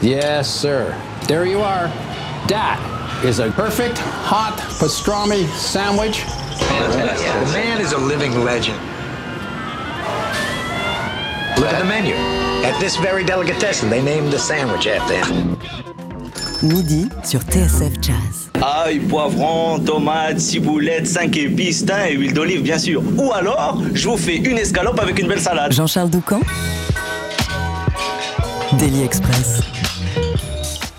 Yes, sir. There you are. That is a perfect hot pastrami sandwich. The man is a living legend. Look at the menu. At this very delicatessen, they named the sandwich after him. Midi sur TSF Jazz. Ail, poivron, tomate, ciboulette, 5 épices, thym et huile d'olive, bien sûr. Ou alors, je vous fais une escalope avec une belle salade. Jean-Charles Doucan Daily Express.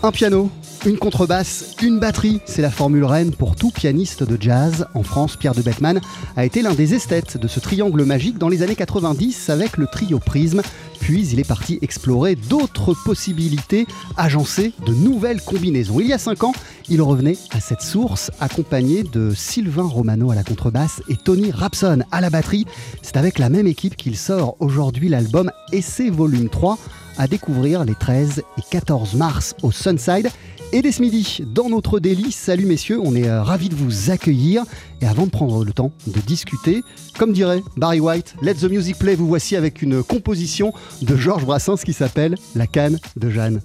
Un piano, une contrebasse, une batterie, c'est la formule reine pour tout pianiste de jazz. En France, Pierre de Bettman a été l'un des esthètes de ce triangle magique dans les années 90 avec le trio Prisme. Puis il est parti explorer d'autres possibilités, agencer de nouvelles combinaisons. Il y a cinq ans, il revenait à cette source accompagné de Sylvain Romano à la contrebasse et Tony Rapson à la batterie. C'est avec la même équipe qu'il sort aujourd'hui l'album Essai Volume 3 à découvrir les 13 et 14 mars au Sunside. Et dès ce midi, dans notre délit, salut messieurs, on est euh, ravis de vous accueillir. Et avant de prendre le temps de discuter, comme dirait Barry White, Let the Music Play, vous voici avec une composition de Georges Brassens qui s'appelle La canne de Jeanne.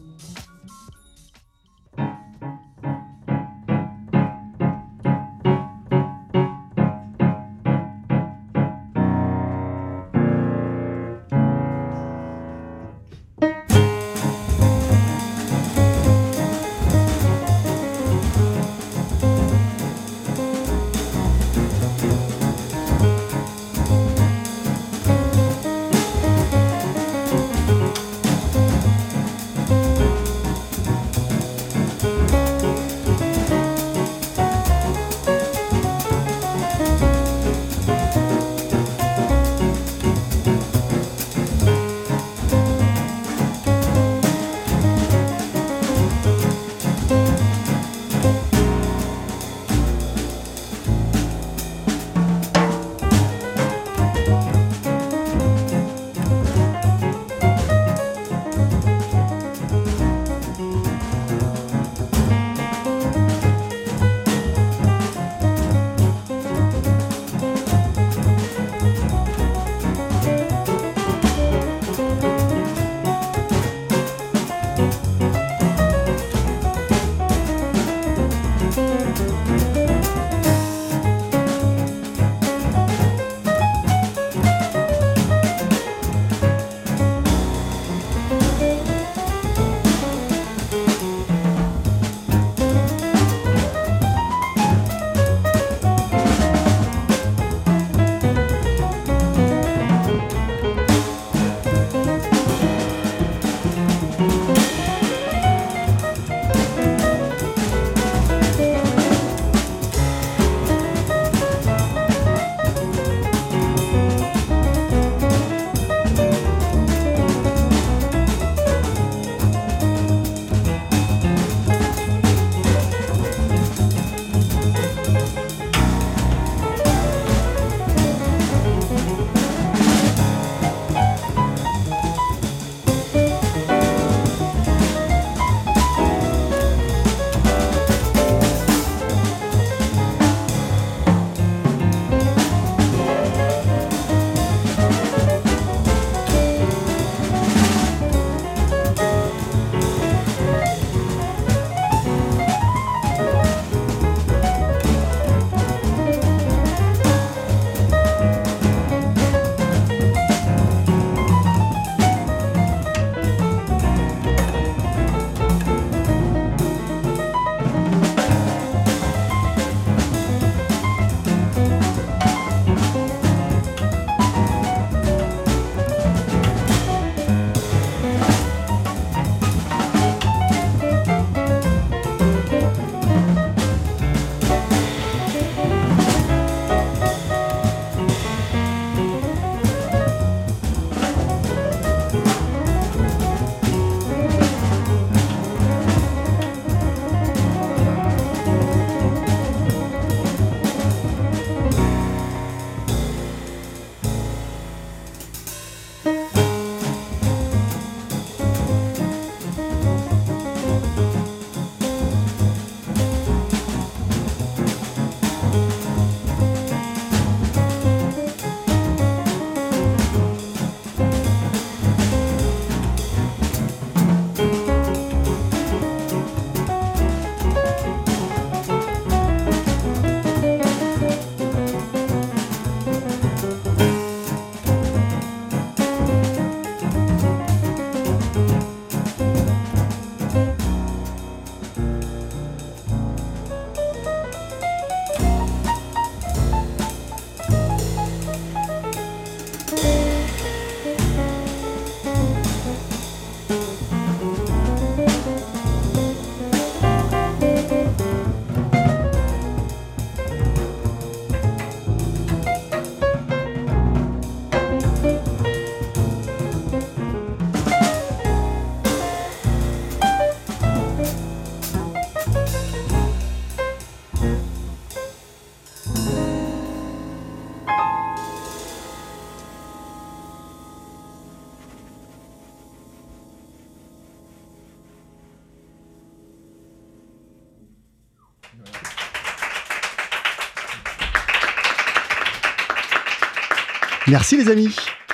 Merci les amis.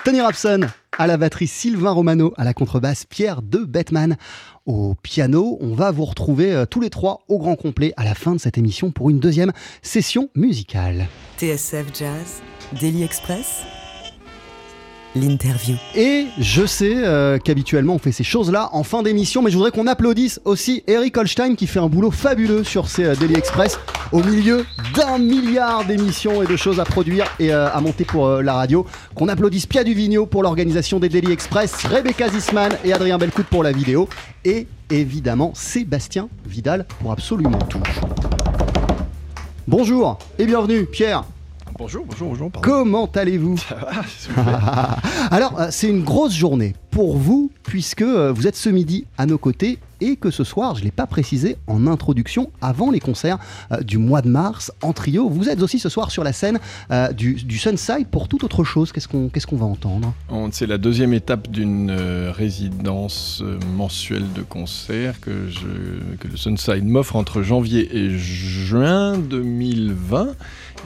Tony Rapson à la batterie, Sylvain Romano à la contrebasse, Pierre de Bettman au piano. On va vous retrouver euh, tous les trois au grand complet à la fin de cette émission pour une deuxième session musicale. TSF Jazz, Daily Express, l'interview. Et je sais euh, qu'habituellement on fait ces choses-là en fin d'émission, mais je voudrais qu'on applaudisse aussi Eric Holstein qui fait un boulot fabuleux sur ces euh, Daily Express au milieu d'un milliard d'émissions et de choses à produire et euh, à monter pour la radio. Qu'on applaudisse Pia Duvigno pour l'organisation des Daily Express, Rebecca Zisman et Adrien Belcout pour la vidéo et évidemment Sébastien Vidal pour absolument tout. Bonjour et bienvenue Pierre. Bonjour, bonjour, bonjour. pardon. Comment allez-vous. Alors, euh, c'est une grosse journée pour vous, puisque euh, vous êtes ce midi à nos côtés et que ce soir, je ne l'ai pas précisé en introduction, avant les concerts euh, du mois de mars en trio, vous êtes aussi ce soir sur la scène euh, du, du Sunside pour toute autre chose. Qu'est-ce qu'on qu'est-ce qu'on va entendre? C'est la deuxième étape d'une euh, résidence mensuelle de concert que, je, que le Sunside m'offre entre janvier et juin 2020.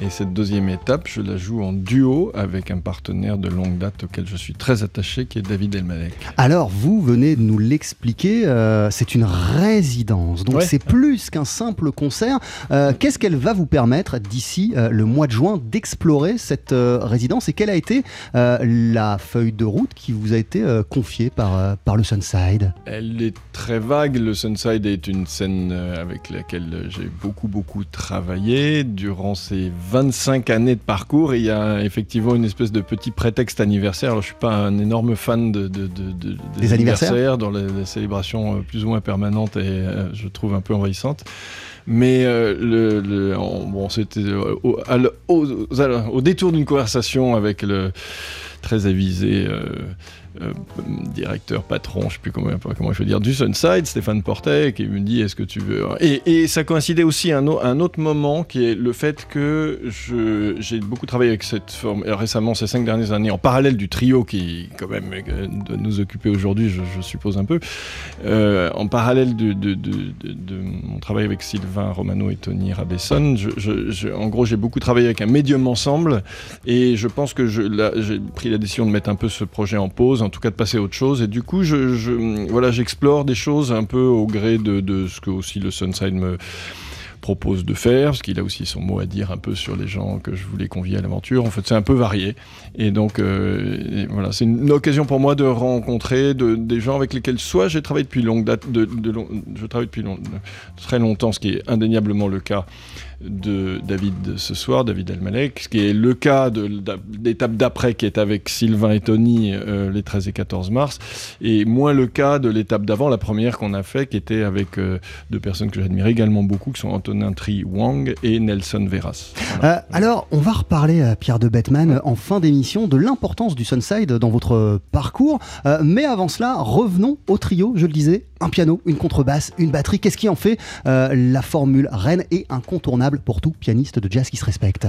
Et cette deuxième étape, je la joue en duo avec un partenaire de longue date auquel je suis très attaché, qui est David Elmalek. Alors, vous venez de nous l'expliquer, euh, c'est une résidence, donc Ouais. c'est plus qu'un simple concert. Euh, Qu'est-ce qu'elle va vous permettre d'ici euh, le mois de juin d'explorer cette euh, résidence? Et quelle a été euh, la feuille de route qui vous a été euh, confiée par, euh, par le Sunside? Elle est très vague. Le Sunside est une scène avec laquelle j'ai beaucoup, beaucoup travaillé durant ces 25 années de parcours. Et il y a effectivement une espèce de petit prétexte anniversaire. Alors, je suis pas un énorme fan de, de- de- de- Des anniversaires? dans les, les célébrations plus ou moins permanentes et euh, je trouve un peu envahissantes. Mais à- au détour d'une conversation avec le très avisé euh, euh, directeur, patron, je sais plus comment, comment il faut dire, du Sunside, Stéphane Portet, qui me dit est-ce que tu veux. Et, et ça coïncidait aussi à un, au- un autre moment qui est le fait que j'ai beaucoup travaillé avec cette forme euh, récemment, ces cinq dernières années, en parallèle du trio qui, quand même, doit nous occuper aujourd'hui, je, suppose un peu. En parallèle de, mon travail avec Sylvain Romano et Tony Rabesson, en gros, j'ai beaucoup travaillé avec un médium ensemble et je pense que j'ai pris la décision de mettre un peu ce projet en pause, en tout cas de passer à autre chose. Et du coup, voilà, j'explore des choses un peu au gré de, ce que aussi le Sunside me propose de faire, parce qu'il a aussi son mot à dire un peu sur les gens que je voulais convier à l'aventure. En fait, c'est un peu varié. Et donc, euh, voilà, c'est une occasion pour moi de rencontrer de- des gens avec lesquels soit j'ai travaillé depuis longue date, je travaille depuis très longtemps, ce qui est indéniablement le cas de David ce soir, David Elmalek, ce qui est le cas de l'étape d'après qui est avec Sylvain et Tony euh, les 13 et 14 mars, et moins le cas de l'étape d'avant, la première qu'on a fait, qui était avec euh, deux personnes que j'admire également beaucoup, qui sont Antonin Tri Wang et Nelson Veras. Voilà. Euh, alors, on va reparler, euh, Pierre de Bettman, en fin d'émission, de l'importance du Sunside dans votre parcours. Mais avant cela, revenons au trio, je le disais, un piano, une contrebasse, une batterie. Qu'est-ce qui en fait euh, la formule reine et incontournable pour tout pianiste de jazz qui se respecte?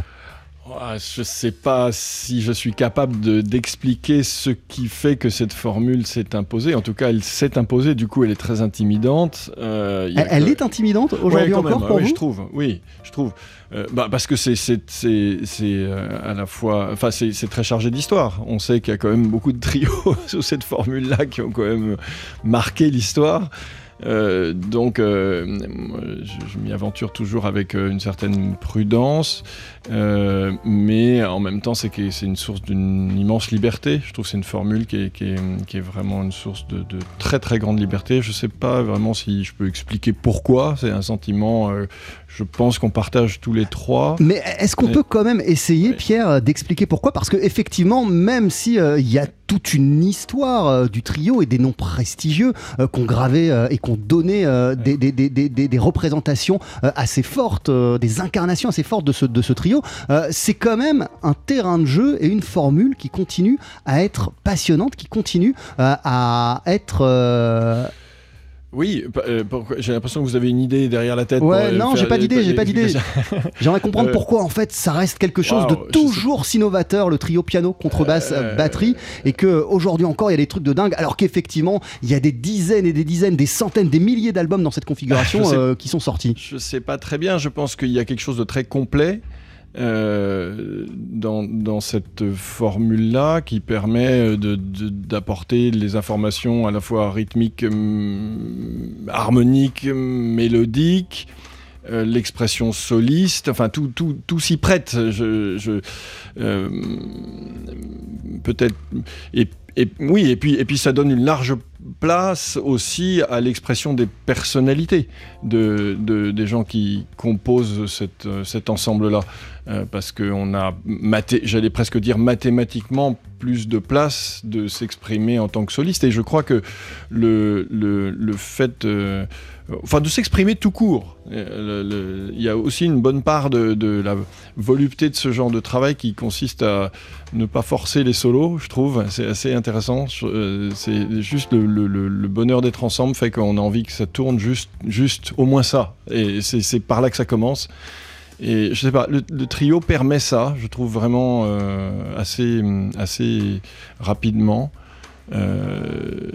Ah, Je sais pas si je suis capable de- d'expliquer ce qui fait que cette formule s'est imposée. En tout cas, elle s'est imposée. Du coup, elle est très intimidante. Euh, Elle, elle que- est intimidante aujourd'hui Ouais, encore même, pour oui, vous? je trouve. Oui, je trouve. Euh, bah, parce que c'est euh, à la fois, enfin c'est c'est très chargé d'histoire. On sait qu'il y a quand même beaucoup de trios sous cette formule-là qui ont quand même marqué l'histoire. Euh, donc, euh, je, je m'y aventure toujours avec euh, une certaine prudence, euh, mais en même temps, c'est une source d'une immense liberté. Je trouve que c'est une formule qui est, qui est- qui est vraiment une source de, de très très grande liberté. Je ne sais pas vraiment si je peux expliquer pourquoi. C'est un sentiment, je pense qu'on partage tous les trois. Mais est-ce qu'on peut quand même essayer. Pierre, d'expliquer pourquoi? Parce que effectivement, même si il y a toute une histoire euh, du trio et des noms prestigieux euh, qu'on gravait euh, et qu'on donnait des, des- des- des- des- des représentations assez fortes, des incarnations assez fortes de ce, de ce trio, c'est quand même un terrain de jeu et une formule qui continue à être passionnante, qui continue à être... Oui, euh, j'ai l'impression que vous avez une idée derrière la tête. Ouais, pour, euh, non, j'ai pas d'idée, j'ai pas d'idée. J'aimerais comprendre Euh, pourquoi en fait ça reste quelque chose de toujours si novateur, le trio piano, contrebasse, batterie, et que aujourd'hui encore il y a des trucs de dingue, alors qu'effectivement il y a des dizaines et des dizaines, des centaines, des milliers d'albums dans cette configuration sais. qui sont sortis. Je sais pas très bien. Je pense qu'il y a quelque chose de très complet. Euh, dans, cette formule-là qui permet d'apporter de, les informations à la fois rythmiques, hum, harmoniques, mélodiques, euh, l'expression soliste, enfin tout, tout, tout s'y prête. Je, euh, peut-être et, oui et puis et puis ça donne une large place aussi à l'expression des personnalités de, de, des gens qui composent cette, cet ensemble-là. Euh, parce qu'on a, j'allais presque dire mathématiquement, plus de place de s'exprimer en tant que soliste. Et je crois que le, le, le fait, euh, enfin de s'exprimer tout court, euh, il y a aussi une bonne part de, la volupté de ce genre de travail qui consiste à ne pas forcer les solos, je trouve. C'est assez intéressant. C'est juste le, le bonheur d'être ensemble fait qu'on a envie que ça tourne juste, juste au moins ça. Et c'est par là que ça commence. Et je sais pas, le, trio permet ça, je trouve vraiment euh, assez, assez rapidement. Euh...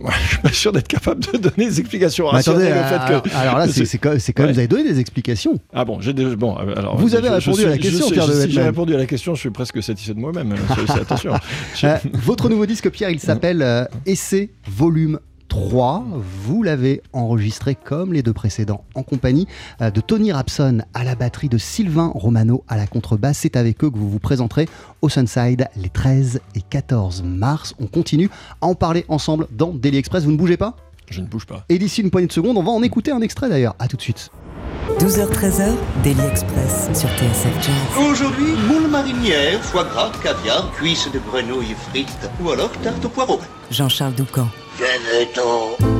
Ouais, je suis pas sûr d'être capable de donner des explications attendez, alors, que... alors, là, c'est quand, quand même, vous avez donné des explications. Ah bon, j'ai déjà. Bon, alors, vous avez répondu à la question, Pierre Si j'ai répondu à la question, je suis presque satisfait de moi-même. attention. Euh, votre nouveau disque, Pierre, il s'appelle euh, Essai Volume 3. Vous l'avez enregistré comme les deux précédents en compagnie euh, de Tony Rapson à la batterie, de Sylvain Romano à la contrebasse. C'est avec eux que vous vous présenterez au Sunside les 13 et 14 mars. On continue à en parler ensemble dans Daily Express. Vous ne bougez pas? Je ne bouge pas. Et d'ici une poignée de secondes, on va en écouter un extrait d'ailleurs. A tout de suite. 12h-13h, Daily Express sur TSF Jazz. Aujourd'hui, moule marinière, foie gras, caviar, cuisses de grenouille frites ou alors tarte au poireau. Jean-Charles Doucan. Venez-t'en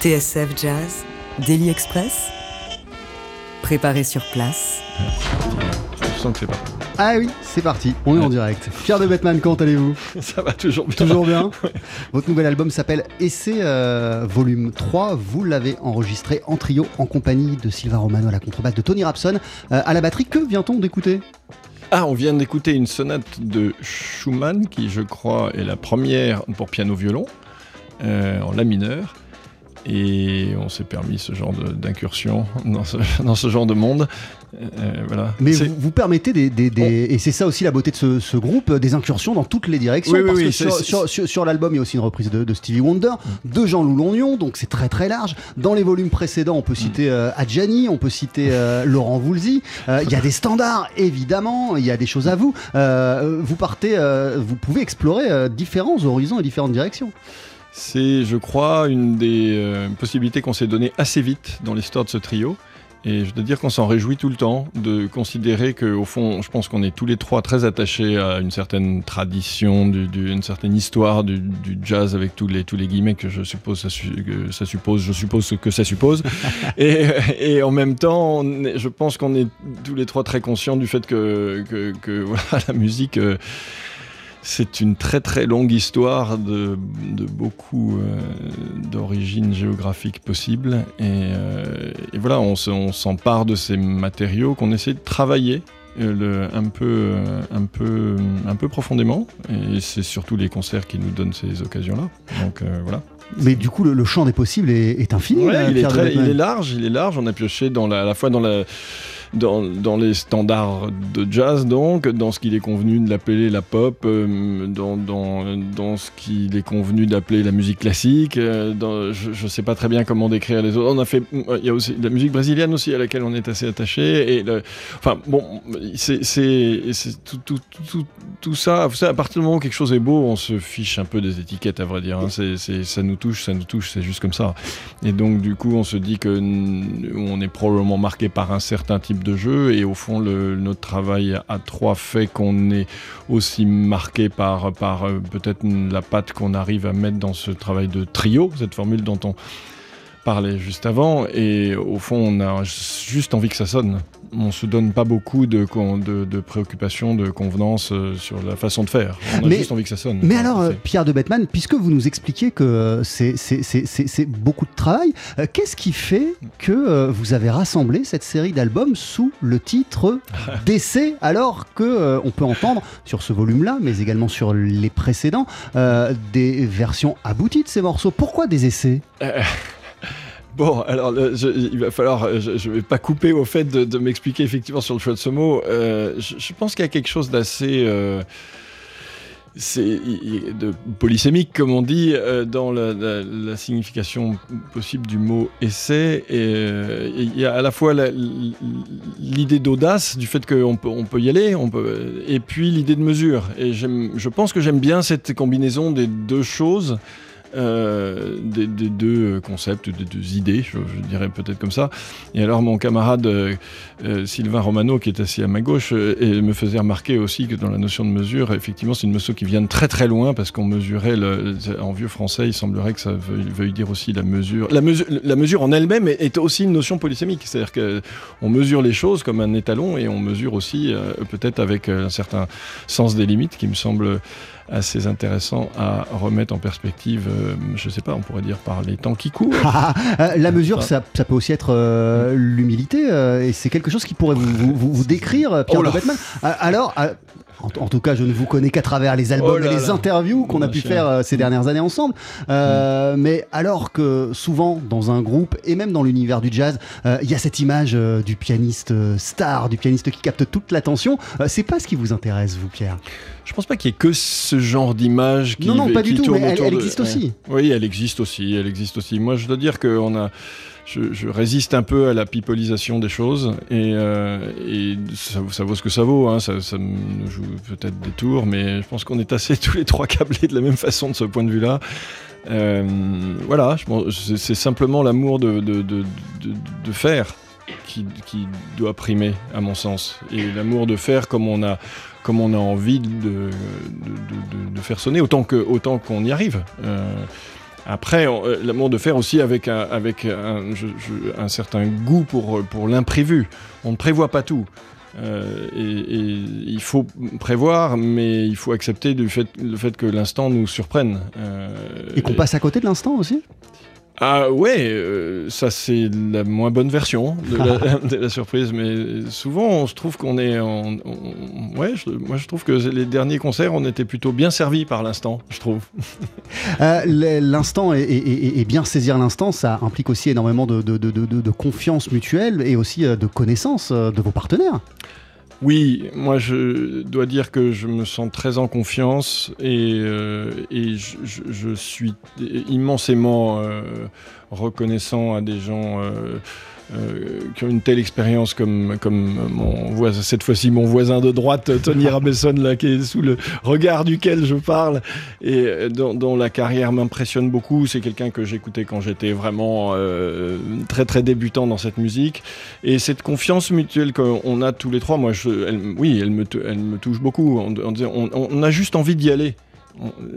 TSF Jazz, Daily Express, préparé sur place. Je sens que c'est pas. Ah oui, c'est parti, on est en direct. Pierre de Batman, comment allez-vous Ça va toujours bien. Toujours bien Votre nouvel album s'appelle Essai euh, Volume 3. Vous l'avez enregistré en trio en compagnie de Sylvain Romano à la contrebasse, de Tony Rapson euh, à la batterie. Que vient-on d'écouter? Ah, on vient d'écouter une sonate de Schumann qui, je crois, est la première pour piano-violon euh, en la mineur. Et on s'est permis ce genre d'incursion dans ce, dans ce genre de monde. Euh, voilà. Mais vous, vous permettez des, des- des- et c'est ça aussi la beauté de ce, ce groupe, euh, des incursions dans toutes les directions. Oui, parce oui, que sur, c'est- sur- sur- sur l'album, il y a aussi une reprise de, de Stevie Wonder, de Jean-Loup Longnon, donc c'est très très large. Dans les volumes précédents, on peut citer euh, Adjani, on peut citer euh, Laurent Voulzy. Euh, Il y a des standards, évidemment, il y a des choses à vous. Euh, vous partez, euh, vous pouvez explorer euh, différents horizons et différentes directions. C'est, je crois, une des euh, possibilités qu'on s'est données assez vite dans l'histoire de ce trio. Et je dois dire qu'on s'en réjouit tout le temps de considérer qu'au fond, je pense qu'on est tous les trois très attachés à une certaine tradition, du- du- une certaine histoire du, du jazz avec tous les, tous les guillemets que je suppose ça, que ça suppose, je suppose que ça suppose. et, et en même temps, on est- je pense qu'on est tous les trois très conscients du fait que, que, que, voilà, la musique. euh, c'est une très très longue histoire de, de beaucoup euh, d'origines géographiques possibles. Et, euh, et voilà, on se- on s'empare de ces matériaux qu'on essaie de travailler. euh, le- un, peu, un, peu, un peu profondément et c'est surtout les concerts qui nous donnent ces occasions-là donc euh, voilà Mais du coup, le, le champ des possibles est, est infini. Ouais, là, il, est très, il large, il est large. On a pioché dans la, à la fois dans, la, dans, dans les standards de jazz, donc, dans ce qu'il est convenu de l'appeler la pop, euh, dans, dans, dans ce qu'il est convenu d'appeler la musique classique. euh, dans- je ne sais pas très bien comment décrire les autres. On a fait, il y a aussi la musique brésilienne aussi à laquelle on est assez attaché. Et le- enfin, bon, c'est tout, tout, tout, tout ça. Vous savez, à partir du moment où quelque chose est beau, on se fiche un peu des étiquettes, à vrai dire. hein. C'est- ça nous touche, ça nous touche, c'est juste comme ça. Et donc, du coup, on se dit que on est probablement marqué par un certain type de jeu. Et au fond, le- notre travail à trois fait qu'on est aussi marqué par, par euh, peut-être la patte qu'on arrive à mettre dans ce travail de trio, cette formule dont on parlait juste avant. Et au fond, on a juste envie que ça sonne. On se donne pas beaucoup de, con- de, de préoccupations, de convenances euh, sur la façon de faire. On a Mais- juste envie que ça sonne. Mais alors, euh, Pierre de Batman, puisque vous nous expliquez que euh, c'est- beaucoup de travail, euh, qu'est-ce qui fait que euh, vous avez rassemblé cette série d'albums sous le titre d'essai, alors que on peut entendre sur ce volume-là, mais également sur les précédents, des versions abouties de ces morceaux? Pourquoi des essais? Bon, alors il va falloir, euh, je ne vais pas couper au fait de, m'expliquer effectivement sur le choix de ce mot. Euh, je, pense qu'il y a quelque chose d'assez euh, de polysémique, comme on dit, dans la, signification possible du mot essai. Et il y a à la fois l'idée d'audace, du fait qu'on peut, on peut y aller, et puis l'idée de mesure. Et je pense que j'aime bien cette combinaison des deux choses. Euh, des, des deux concepts, des deux idées, je, dirais peut-être comme ça. Et alors mon camarade euh, euh, Sylvain Romano, qui est assis à ma gauche, euh, me faisait remarquer aussi que dans la notion de mesure, effectivement, c'est une notion qui vient de très très loin, parce qu'on mesurait, le, en vieux français, il semblerait que ça veuille, dire aussi la mesure. La, mesure la mesure en elle-même est, est aussi une notion polysémique, c'est-à-dire qu'on mesure les choses comme un étalon, et on mesure aussi euh, peut-être avec euh, un certain sens des limites qui me semble assez intéressant à remettre en perspective, euh, je sais pas, on pourrait dire par les temps qui courent. Ah, euh, La mesure, Ah. ça, ça peut aussi être euh, l'humilité, euh, et c'est quelque chose qui pourrait vous, vous- vous- vous décrire, Pierre Oh là. de Batman. Alors, euh, en, en tout cas, je ne vous connais qu'à travers les albums Oh là et les là. interviews qu'on a pu faire euh, ces dernières années ensemble. Euh, Mais alors que souvent, dans un groupe, et même dans l'univers du jazz, euh, il y a cette image euh, du pianiste star, du pianiste qui capte toute l'attention. C'est pas ce qui vous intéresse, vous, Pierre? Je pense pas qu'il y ait que ce genre d'image qui Non, non, pas qui du tout, mais elle- de- existe ouais. aussi. Oui, elle existe aussi, elle existe aussi. Moi, je dois dire que on a, je, résiste un peu à la pipolisation des choses et, euh, ça, vaut ce que ça vaut. hein. Ça, ça me joue peut-être des tours, mais je pense qu'on est assez tous les trois câblés de la même façon de ce point de vue-là. Euh, voilà, c'est simplement l'amour de, faire qui, doit primer, à mon sens. Et l'amour de faire comme on a, comme on a envie de, faire sonner, autant autant qu'on y arrive. Euh, Après, euh, l'amour de faire aussi avec un, avec un, je- je- un certain goût pour, pour l'imprévu. On ne prévoit pas tout. Euh, et, et il faut prévoir, mais il faut accepter du fait, le fait que l'instant nous surprenne. Euh, Et qu'on passe à côté de l'instant aussi? Ah ouais, euh, ça c'est la moins bonne version de la, de la surprise, mais souvent on se trouve qu'on est en... on- ouais, je- moi je trouve que les derniers concerts on était plutôt bien servis par l'instant, je trouve. Euh, L'instant et, et- et- et bien saisir l'instant, ça implique aussi énormément de, confiance mutuelle et aussi euh, de connaissance de vos partenaires. Oui, moi je dois dire que je me sens très en confiance et, euh, je suis immensément euh, reconnaissant à des gens euh, euh, qui ont une telle expérience comme, comme mon cette fois-ci mon voisin de droite, Tony Rabesson, là, qui est sous le regard duquel je parle et euh, dont, la carrière m'impressionne beaucoup. C'est quelqu'un que j'écoutais quand j'étais vraiment euh, très très débutant dans cette musique. Et cette confiance mutuelle qu'on a tous les trois, moi, oui, elle me, touche beaucoup. On, a juste envie d'y aller.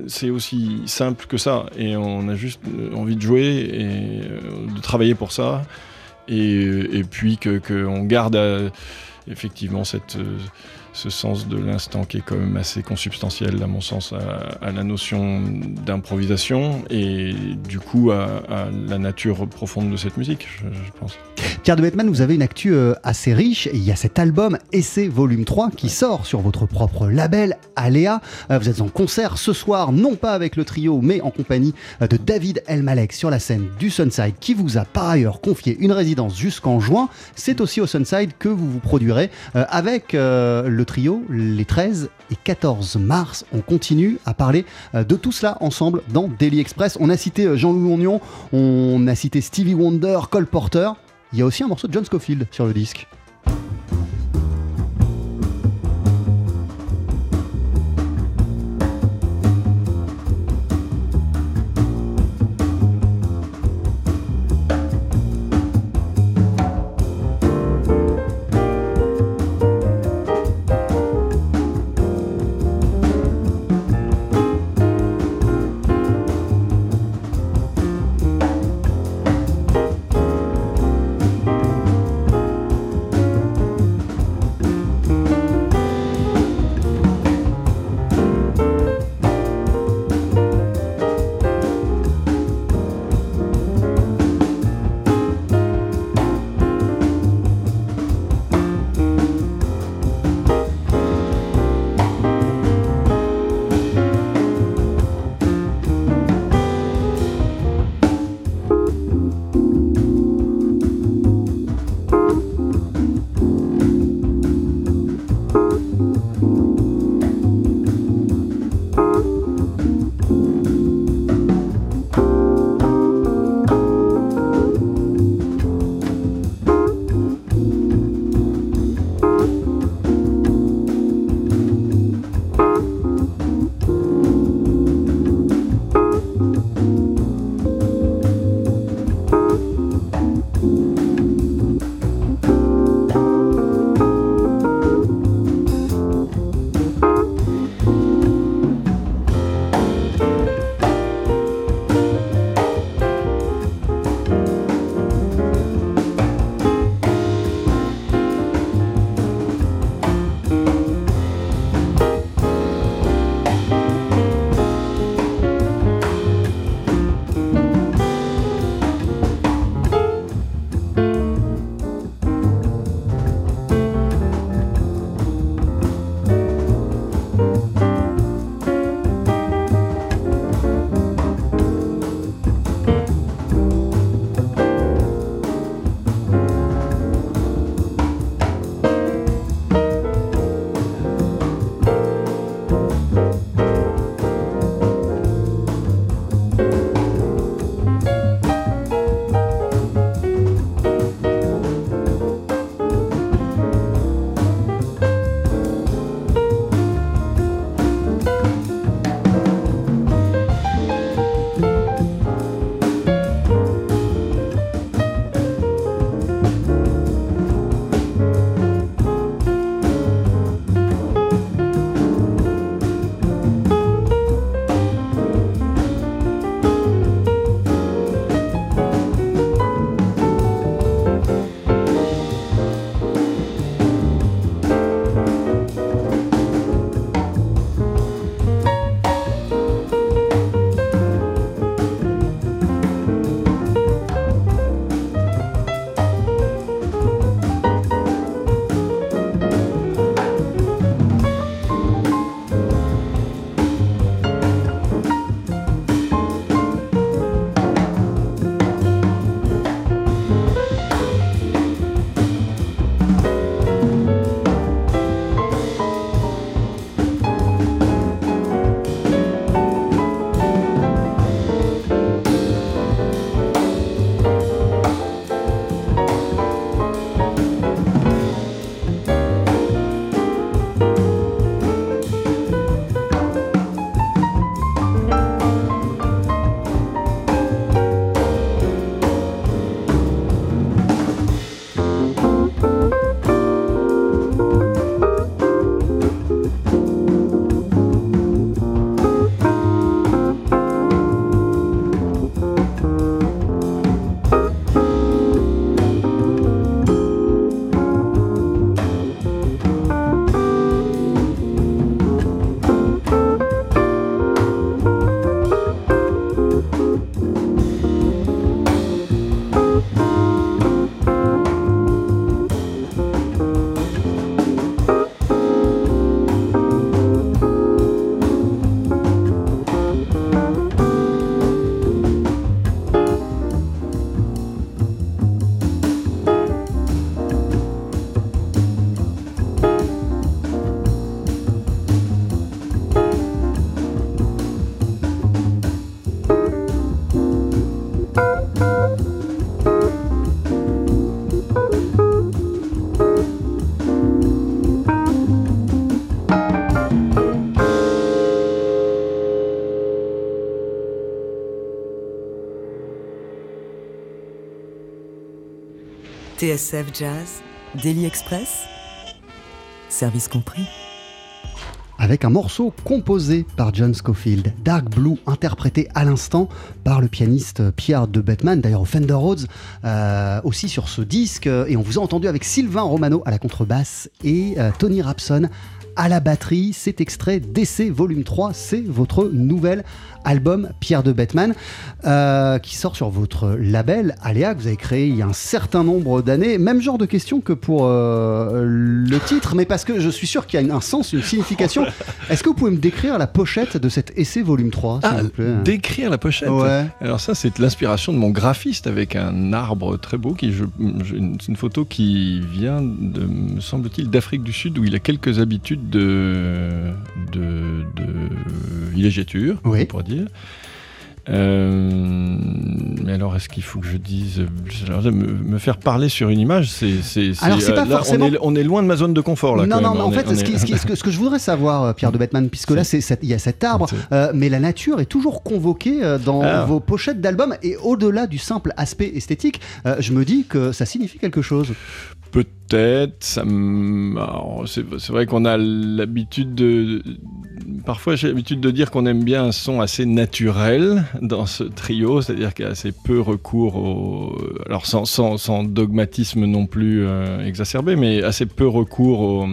C'est aussi simple que ça. Et on a juste envie de jouer et de travailler pour ça. Et, puis que qu'on garde euh, effectivement cette, euh, ce sens de l'instant qui est quand même assez consubstantiel, à mon sens, à, à la notion d'improvisation et du coup à, à la nature profonde de cette musique, je, je pense. Pierre de Bettman, vous avez une actu euh, assez riche. Il y a cet album Essai Volume 3 qui sort sur votre propre label Aléa. Euh, Vous êtes en concert ce soir, non pas avec le trio, mais en compagnie euh, de David Elmalek sur la scène du Sunside, qui vous a par ailleurs confié une résidence jusqu'en juin. C'est aussi au Sunside que vous vous produirez avec euh, trio les 13 et 14 mars. On continue à parler euh, de tout cela ensemble dans Daily Express. On a cité euh, Jean-Louis Ognon, on a cité Stevie Wonder, Cole Porter. Il y a aussi un morceau de John Scofield sur le disque. TSF Jazz, Daily Express, service compris. avec un morceau composé par John Scofield, Dark Blue, interprété à l'instant par le pianiste Pierre de Bettman, d'ailleurs au Fender Rhodes, euh, aussi sur ce disque. Et on vous a entendu avec Sylvain Romano à la contrebasse et euh, Tony Rapson à la batterie. C'est extrait d'Essai Volume 3, c'est votre nouvel album Pierre de Bettman, euh, qui sort sur votre label Aléa, que vous avez créé il y a un certain nombre d'années. Même genre de question que pour euh, le titre, mais parce que je suis sûr qu'il y a un sens, une signification. Est-ce que vous pouvez me décrire la pochette de cet Essai Volume 3, s'il Ah, vous plaît? décrire la pochette? Ouais. Alors ça, c'est l'inspiration de mon graphiste avec un arbre très beau. Qui, je, une- c'est une photo qui vient, de, me semble-t-il, d'Afrique du Sud, où il a quelques habitudes de, de, de villégiature, Oui. on pourrait dire. Euh, mais alors, est-ce qu'il faut que je dise me, me faire parler sur une image C'est, c'est, Alors, c'est pas là, forcément- on est, on est loin de ma zone de confort là. non, non, mais en On fait, ce, est- qui- ce qui- ce que, ce que je voudrais savoir, euh, Pierre de Bettman, puisque là, c'est il y a cet arbre, euh, mais la nature est toujours convoquée euh, dans Ah. vos pochettes d'albums, et au-delà du simple aspect esthétique, euh, je me dis que ça signifie quelque chose. Peut-être, c'est vrai qu'on a l'habitude de... Parfois j'ai l'habitude de dire qu'on aime bien un son assez naturel dans ce trio, c'est-à-dire qu'il y a assez peu recours au... Alors sans, sans- sans dogmatisme non plus euh, exacerbé, mais assez peu recours au...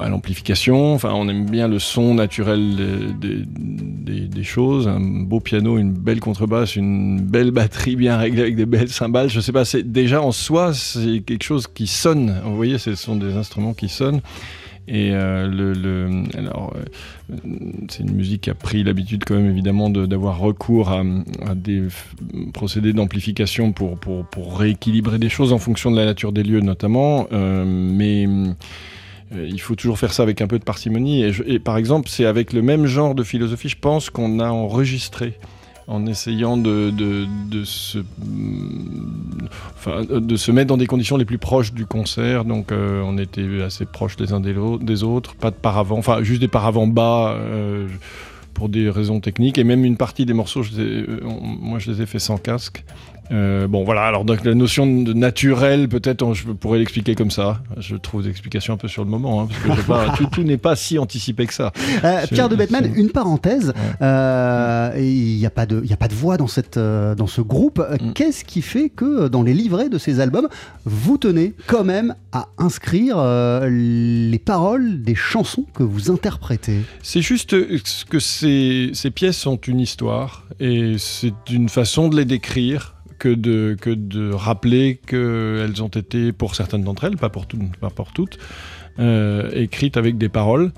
à l'amplification, enfin on aime bien le son naturel des- des choses, un beau piano, une belle contrebasse, une belle batterie bien réglée avec des belles cymbales, je sais pas, c'est déjà en soi c'est quelque chose qui sonne, vous voyez ce sont des instruments qui sonnent et euh, alors euh, c'est une musique qui a pris l'habitude quand même évidemment de- d'avoir recours à, des procédés d'amplification pour, pour, rééquilibrer des choses en fonction de la nature des lieux notamment, euh, mais il faut toujours faire ça avec un peu de parcimonie. Et par exemple, c'est avec le même genre de philosophie, je pense, qu'on a enregistré en essayant de, de, de se, enfin, de se mettre dans des conditions les plus proches du concert. Donc euh, on était assez proches les uns des, autres, pas de paravent, enfin juste des paravents bas. euh, pour des raisons techniques et même une partie des morceaux, euh, moi je les ai fait sans casque. Euh, bon voilà, alors donc la notion de naturel, peut-être je pourrais l'expliquer comme ça. Je trouve des explications un peu sur le moment, hein, parce que pas- tout, tout n'est pas si anticipé que ça. Euh, Pierre de Bettman, une parenthèse. euh, Il n'y a, pas de- il y a pas de voix dans, cette, dans ce groupe. Mm. Qu'est-ce qui fait que dans les livrets de ces albums, vous tenez quand même à inscrire les paroles des chansons que vous interprétez? C'est juste que ces, ces pièces sont une histoire et c'est une façon de les décrire que de, rappeler qu'elles ont été, pour certaines d'entre elles, pas pour, toutes, euh, écrites avec des paroles.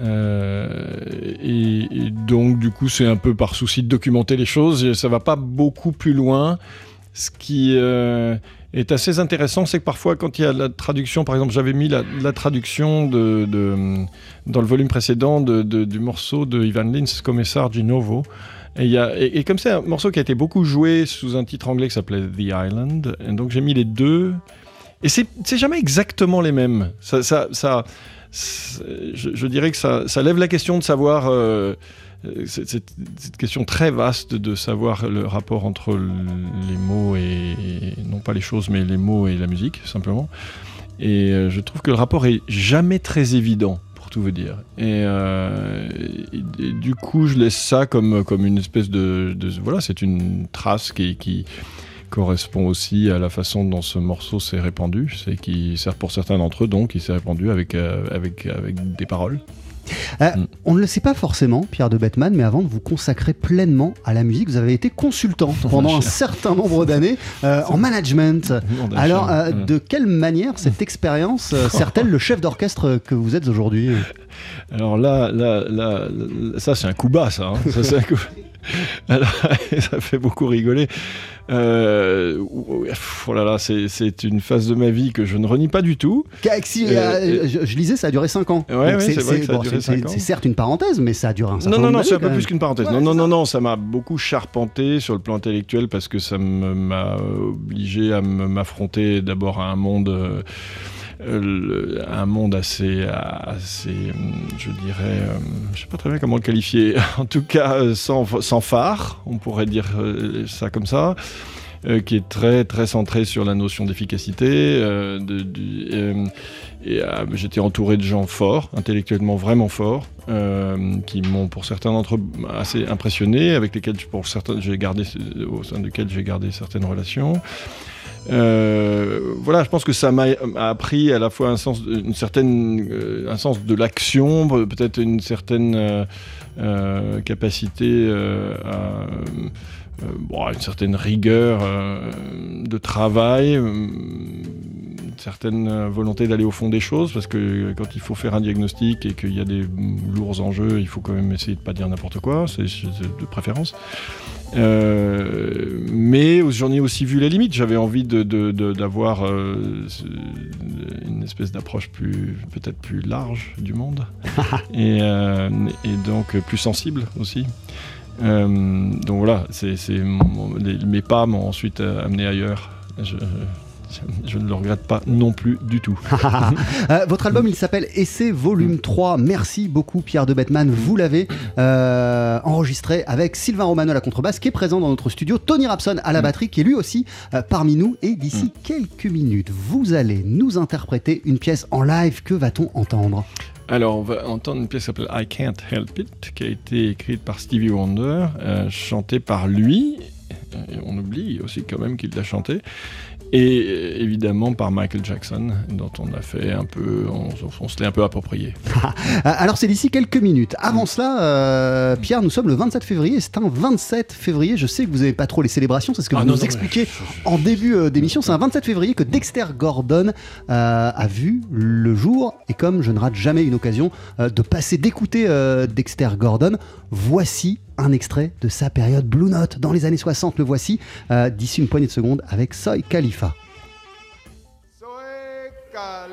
Euh, et, donc du coup c'est un peu par souci de documenter les choses, et ça va pas beaucoup plus loin. Ce qui euh, est assez intéressant, c'est que parfois quand il y a la traduction, par exemple j'avais mis la, traduction dans le volume précédent de- de- du morceau de Ivan Lins, Commissar di Novo. Et, comme c'est un morceau qui a été beaucoup joué sous un titre anglais qui s'appelait The Island, et donc j'ai mis les deux. Et c'est jamais exactement les mêmes. Je, dirais que ça, lève la question de savoir. euh, cette question très vaste de savoir le rapport entre les mots et, non pas les choses mais les mots et la musique simplement et euh, je trouve que le rapport est jamais très évident tout vous dire. Et, euh, et- du coup je laisse ça comme, comme une espèce de, de- voilà c'est une trace qui, qui correspond aussi à la façon dont ce morceau s'est répandu. C'est qui sert pour certains d'entre eux donc il s'est répandu avec, euh, avec, avec des paroles Euh, Mm. On ne le sait pas forcément, Pierre de Bettman, mais avant de vous consacrer pleinement à la musique, vous avez été consultant pendant un certain nombre d'années euh, en management. Alors, euh, de quelle manière cette expérience euh, sert-elle le chef d'orchestre que vous êtes aujourd'hui? Alors là, là, là, là, ça c'est un coup bas, ça. hein. Ça, c'est un coup- Alors, ça fait beaucoup rigoler. Euh, oh là là, c'est- une phase de ma vie que je ne renie pas du tout. Euh, euh, je, je lisais, ça a duré 5 ans. Ouais, Donc ouais, c'est certes une parenthèse, mais ça a duré un certain Non, non, non, c'est un peu plus qu'une parenthèse. Ouais, non, non, non, non, ça m'a beaucoup charpenté sur le plan intellectuel parce que ça m'a obligé à m'affronter d'abord à un monde. euh, un monde assez, assez hum, je dirais, euh, je sais pas très bien comment le qualifier, en tout cas euh, sans, sans phare, on pourrait dire euh, ça comme ça. Euh, qui est très très centré sur la notion d'efficacité. euh, euh, euh, j'étais entouré de gens forts, intellectuellement vraiment forts, qui m'ont pour certains d'entre eux assez impressionné, avec lesquels pour certains j'ai gardé, au sein desquels j'ai gardé certaines relations. Voilà, je pense que ça m'a appris à la fois un sens, une certaine, un sens de l'action, peut-être une certaine capacité à bon, une certaine rigueur euh, de travail, euh, une certaine euh, volonté d'aller au fond des choses, parce que quand il faut faire un diagnostic et qu'il y a des lourds enjeux, il faut quand même essayer de pas dire n'importe quoi, c'est de préférence. Euh, mais j'en ai aussi vu les limites. J'avais envie de- de- de- d'avoir euh, une espèce d'approche plus, peut-être plus large du monde, et, euh, et donc plus sensible aussi. Euh, donc voilà, c'est, mes pas m'ont ensuite euh, amené ailleurs. Je, je- je ne le regrette pas non plus du tout. Euh, votre album, il s'appelle Essai Volume 3. Merci beaucoup, Pierre de Bettman. Vous l'avez euh, enregistré avec Sylvain Romano à la contrebasse, qui est présent dans notre studio, Tony Rapson à la batterie, qui est lui aussi euh, parmi nous. Et d'ici quelques minutes, vous allez nous interpréter une pièce en live. Que va-t-on entendre? Alors, on va entendre une pièce qui s'appelle I Can't Help It, qui a été écrite par Stevie Wonder, euh, chantée par lui. Et on oublie aussi quand même qu'il l'a chantée. Et euh, évidemment par Michael Jackson, dont on a fait un peu, on, on se l'est un peu approprié. Euh, Alors c'est d'ici quelques minutes. Avant cela, euh, Pierre, nous sommes le 27 février. C'est un 27 février. Je sais que vous n'avez pas trop les célébrations, c'est ce que Ah vous non, nous non, expliquez en début euh, d'émission. C'est un 27 février que Dexter Gordon euh, a vu le jour. Et comme je ne rate jamais une occasion euh, de passer, d'écouter euh, Dexter Gordon, voici un extrait de sa période Blue Note dans les années 60. Le voici euh, d'ici une poignée de secondes avec Soy Khalifa. Soy Califas.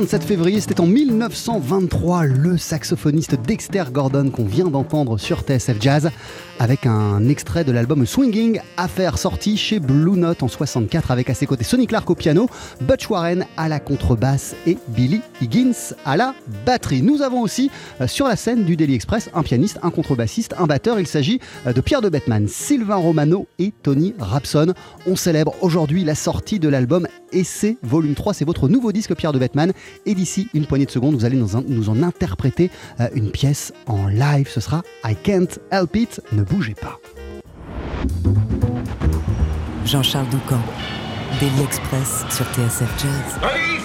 27 février, c'était en 1923, le saxophoniste Dexter Gordon qu'on vient d'entendre sur TSF Jazz avec un extrait de l'album Swinging Affair sorti chez Blue Note en 64 avec à ses côtés Sonny Clark au piano, Butch Warren à la contrebasse et Billy Higgins à la batterie. Nous avons aussi euh, sur la scène du Daily Express un pianiste, un contrebassiste, un batteur. Il s'agit euh, de Pierre de Bettman, Sylvain Romano et Tony Rapson. On célèbre aujourd'hui la sortie de l'album Essai Volume 3. C'est votre nouveau disque Pierre de Bettman. Et d'ici une poignée de secondes, vous allez nous en, interpréter euh, une pièce en live. Ce sera I Can't Help It. Bougez pas. Jean-Charles Doucan, Daily Express sur TSF Jazz. Allez,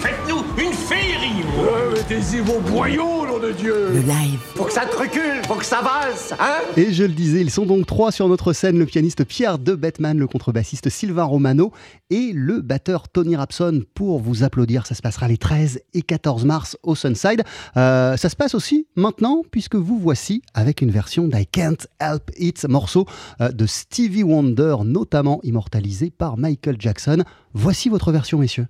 Mettez-y vos boyaux, nom de Dieu Le live. Faut que ça te recule, faut que ça avance, hein Et je le disais, ils sont donc trois sur notre scène le pianiste Pierre de Bettman, le contrebassiste Sylvain Romano et le batteur Tony Rapson pour vous applaudir. Ça se passera les 13 et 14 mars au Sunside. Euh, ça se passe aussi maintenant puisque vous voici avec une version d'I Can't Help It, morceau euh, de Stevie Wonder, notamment immortalisé par Michael Jackson. Voici votre version, messieurs.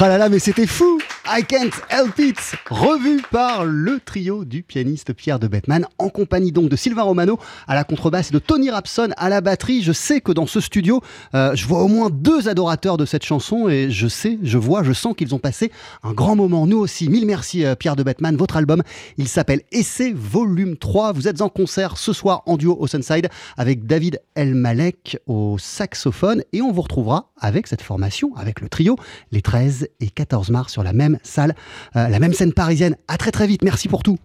Tralala, mais c'était fou I Can't Help It Revu par le trio du pianiste Pierre de Bettman, en compagnie donc de Sylvain Romano à la contrebasse et de Tony Rapson à la batterie. Je sais que dans ce studio, euh, je vois au moins deux adorateurs de cette chanson et je sais, je vois, je sens qu'ils ont passé un grand moment. Nous aussi, mille merci euh, Pierre de Bettman. Votre album, il s'appelle Essai Volume 3. Vous êtes en concert ce soir en duo au Sunside avec David Elmalek au saxophone et on vous retrouvera avec cette formation, avec le trio, les 13 et 14 mars sur la même salle, euh, la même scène parisienne. À très très vite, merci pour tout.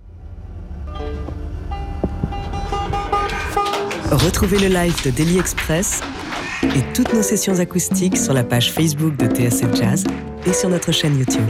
Retrouvez le live de Daily Express et toutes nos sessions acoustiques sur la page Facebook de TSF Jazz et sur notre chaîne YouTube.